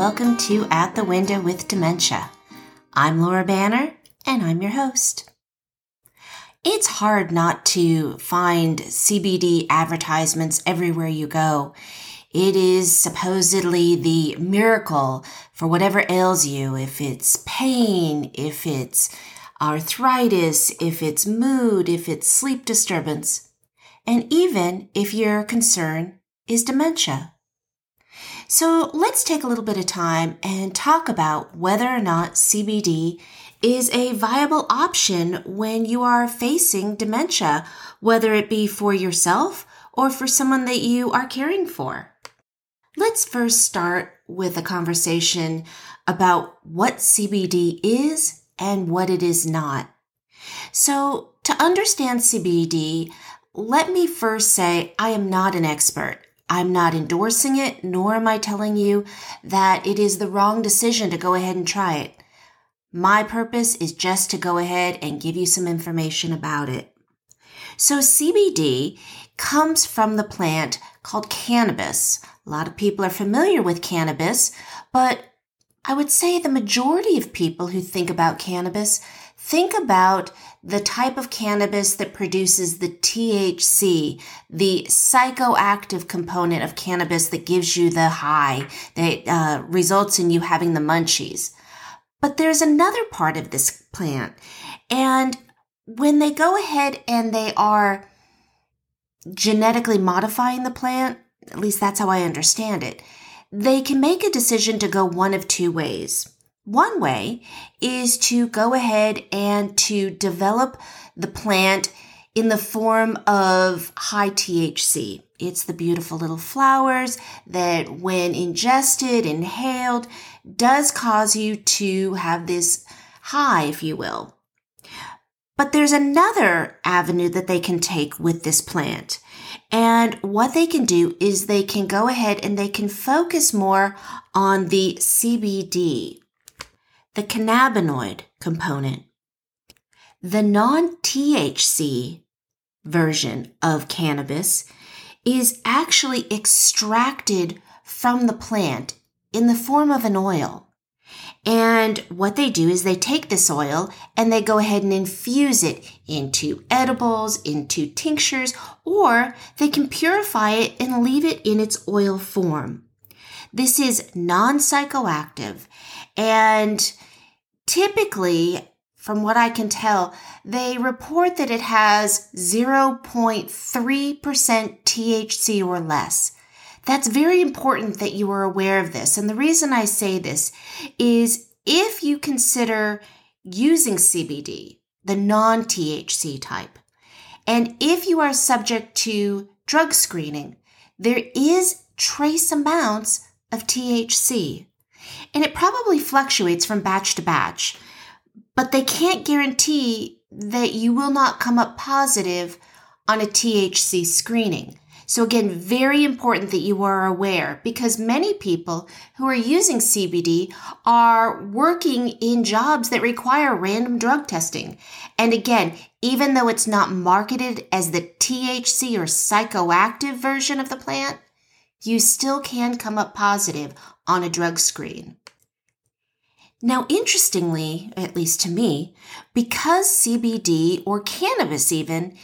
welcome to At the Window with Dementia. I'm Laura Banner, and I'm your host. It's hard not to find CBD advertisements everywhere you go. It is supposedly the miracle for whatever ails you, if it's pain, if it's arthritis, if it's mood, if it's sleep disturbance, and even if your concern is dementia. So let's take a little bit of time and talk about whether or not CBD is a viable option when you are facing dementia, whether it be for yourself or for someone that you are caring for. Let's first start with a conversation about what CBD is and what it is not. So, to understand CBD, let me first say I am not an expert. I'm not endorsing it, nor am I telling you that it is the wrong decision to go ahead and try it. My purpose is just to go ahead and give you some information about it. So CBD comes from the plant called cannabis. A lot of people are familiar with cannabis, but I would say the majority of people who think about cannabis think about the type of cannabis that produces the THC, the psychoactive component of cannabis that gives you the high, that uh, results in you having the munchies. But there's another part of this plant. And when they go ahead and they are genetically modifying the plant, at least that's how I understand it, they can make a decision to go one of two ways. One way is to go ahead and to develop the plant in the form of high THC. It's the beautiful little flowers that when ingested, inhaled, does cause you to have this high, if you will. But there's another avenue that they can take with this plant. And what they can do is they can go ahead and they can focus more on the CBD the cannabinoid component. The non THC version of cannabis is actually extracted from the plant in the form of an oil. And what they do is they take this oil and they go ahead and infuse it into edibles, into tinctures, or they can purify it and leave it in its oil form. This is non psychoactive and typically, from what I can tell, they report that it has 0.3% THC or less. That's very important that you are aware of this. And the reason I say this is if you consider using CBD, the non THC type, and if you are subject to drug screening, there is trace amounts of THC and it probably fluctuates from batch to batch, but they can't guarantee that you will not come up positive on a THC screening. So again, very important that you are aware because many people who are using CBD are working in jobs that require random drug testing. And again, even though it's not marketed as the THC or psychoactive version of the plant, you still can come up positive on a drug screen. Now, interestingly, at least to me, because CBD or cannabis even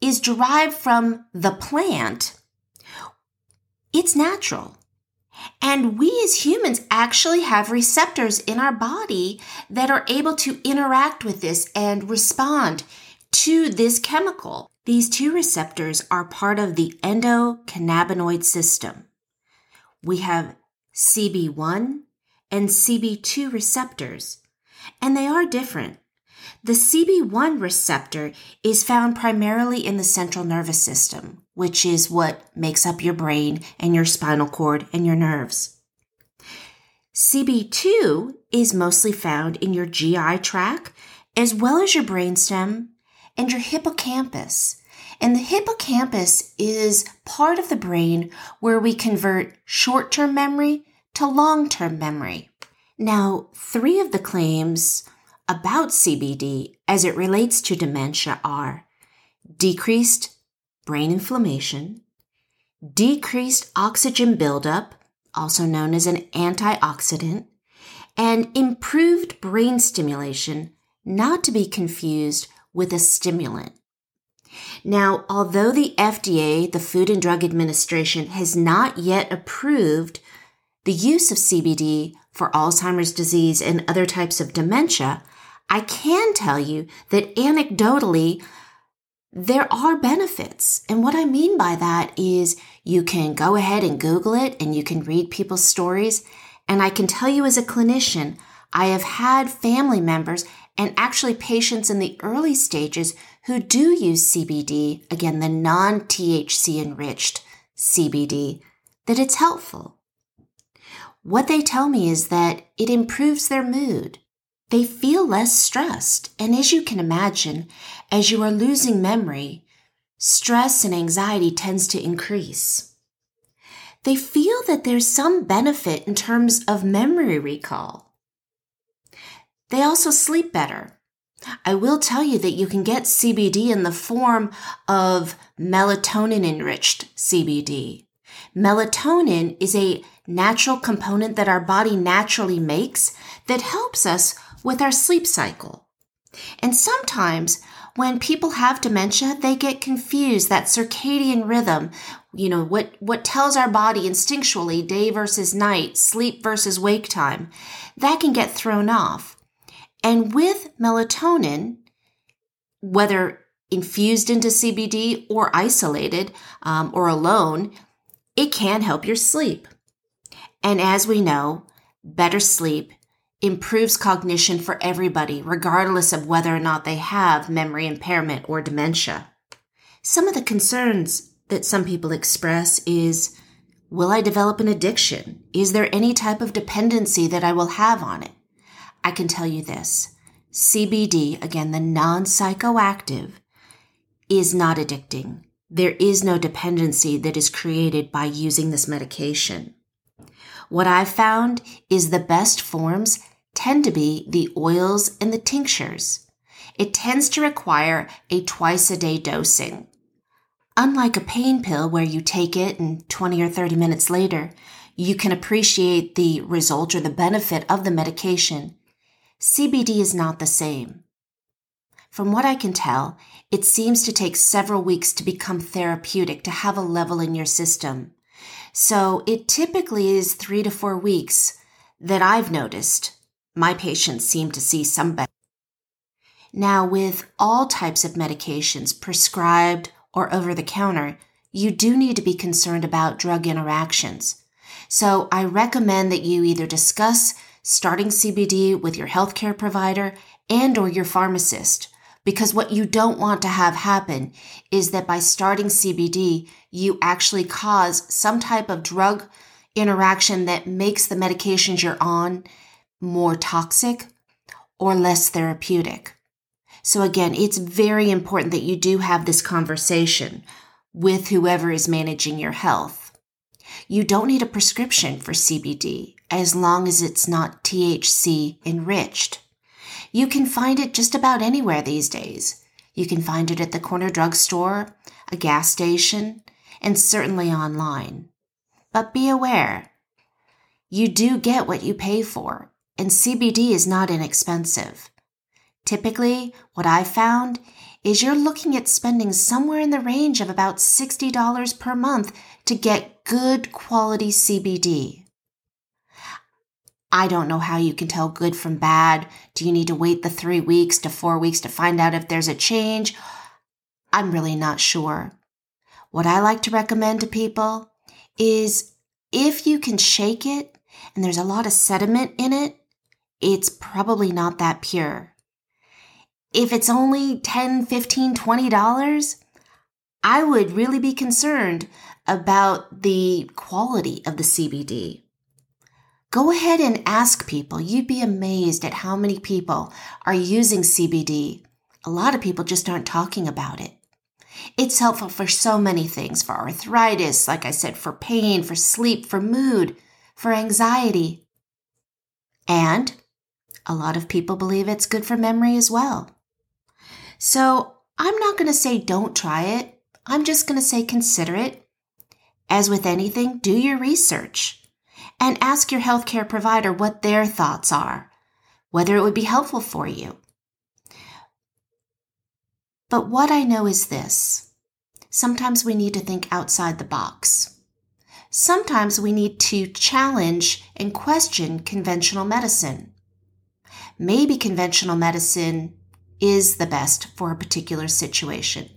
is derived from the plant, it's natural. And we as humans actually have receptors in our body that are able to interact with this and respond to this chemical. These two receptors are part of the endocannabinoid system. We have CB1 and CB2 receptors, and they are different. The CB1 receptor is found primarily in the central nervous system, which is what makes up your brain and your spinal cord and your nerves. CB2 is mostly found in your GI tract, as well as your brainstem and your hippocampus. And the hippocampus is part of the brain where we convert short term memory to long term memory. Now, three of the claims about CBD as it relates to dementia are decreased brain inflammation, decreased oxygen buildup, also known as an antioxidant, and improved brain stimulation, not to be confused with a stimulant. Now, although the FDA, the Food and Drug Administration, has not yet approved the use of CBD for Alzheimer's disease and other types of dementia, I can tell you that anecdotally, there are benefits. And what I mean by that is you can go ahead and Google it and you can read people's stories. And I can tell you as a clinician, I have had family members and actually patients in the early stages who do use CBD, again, the non THC enriched CBD, that it's helpful. What they tell me is that it improves their mood. They feel less stressed. And as you can imagine, as you are losing memory, stress and anxiety tends to increase. They feel that there's some benefit in terms of memory recall. They also sleep better. I will tell you that you can get CBD in the form of melatonin enriched CBD. Melatonin is a natural component that our body naturally makes that helps us with our sleep cycle. And sometimes when people have dementia, they get confused that circadian rhythm, you know, what, what tells our body instinctually day versus night, sleep versus wake time, that can get thrown off. And with melatonin, whether infused into CBD or isolated um, or alone, it can help your sleep. And as we know, better sleep improves cognition for everybody, regardless of whether or not they have memory impairment or dementia. Some of the concerns that some people express is, will I develop an addiction? Is there any type of dependency that I will have on it? I can tell you this. CBD, again, the non-psychoactive, is not addicting. There is no dependency that is created by using this medication. What I've found is the best forms tend to be the oils and the tinctures. It tends to require a twice a day dosing. Unlike a pain pill where you take it and 20 or 30 minutes later, you can appreciate the result or the benefit of the medication. CBD is not the same. From what I can tell, it seems to take several weeks to become therapeutic, to have a level in your system. So it typically is three to four weeks that I've noticed my patients seem to see some benefit. Now, with all types of medications prescribed or over the counter, you do need to be concerned about drug interactions. So I recommend that you either discuss starting CBD with your healthcare provider and or your pharmacist because what you don't want to have happen is that by starting CBD, you actually cause some type of drug interaction that makes the medications you're on more toxic or less therapeutic. So again, it's very important that you do have this conversation with whoever is managing your health. You don't need a prescription for CBD as long as it's not THC enriched. You can find it just about anywhere these days. You can find it at the corner drugstore, a gas station, and certainly online. But be aware, you do get what you pay for and CBD is not inexpensive. Typically, what I've found is you're looking at spending somewhere in the range of about $60 per month to get good quality CBD. I don't know how you can tell good from bad. Do you need to wait the three weeks to four weeks to find out if there's a change? I'm really not sure. What I like to recommend to people is if you can shake it and there's a lot of sediment in it, it's probably not that pure. If it's only 10, 15, 20 dollars, I would really be concerned about the quality of the CBD. Go ahead and ask people. You'd be amazed at how many people are using CBD. A lot of people just aren't talking about it. It's helpful for so many things for arthritis, like I said, for pain, for sleep, for mood, for anxiety. And a lot of people believe it's good for memory as well. So I'm not going to say don't try it. I'm just going to say consider it. As with anything, do your research. And ask your healthcare provider what their thoughts are, whether it would be helpful for you. But what I know is this sometimes we need to think outside the box. Sometimes we need to challenge and question conventional medicine. Maybe conventional medicine is the best for a particular situation.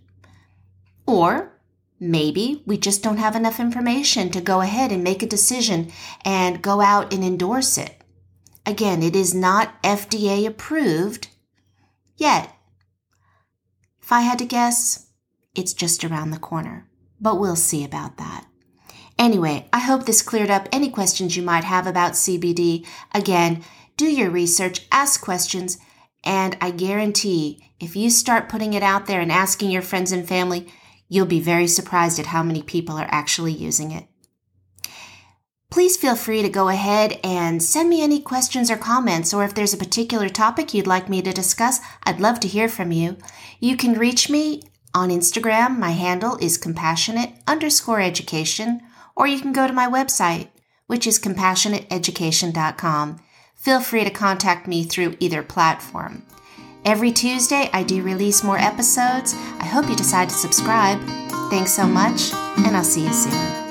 Or maybe we just don't have enough information to go ahead and make a decision and go out and endorse it. Again, it is not FDA approved yet. If I had to guess, it's just around the corner, but we'll see about that. Anyway, I hope this cleared up any questions you might have about CBD. Again, do your research, ask questions, and I guarantee if you start putting it out there and asking your friends and family, you'll be very surprised at how many people are actually using it. Please feel free to go ahead and send me any questions or comments, or if there's a particular topic you'd like me to discuss, I'd love to hear from you. You can reach me on Instagram. My handle is compassionate underscore education, or you can go to my website, which is compassionateeducation.com. Feel free to contact me through either platform. Every Tuesday, I do release more episodes. I hope you decide to subscribe. Thanks so much, and I'll see you soon.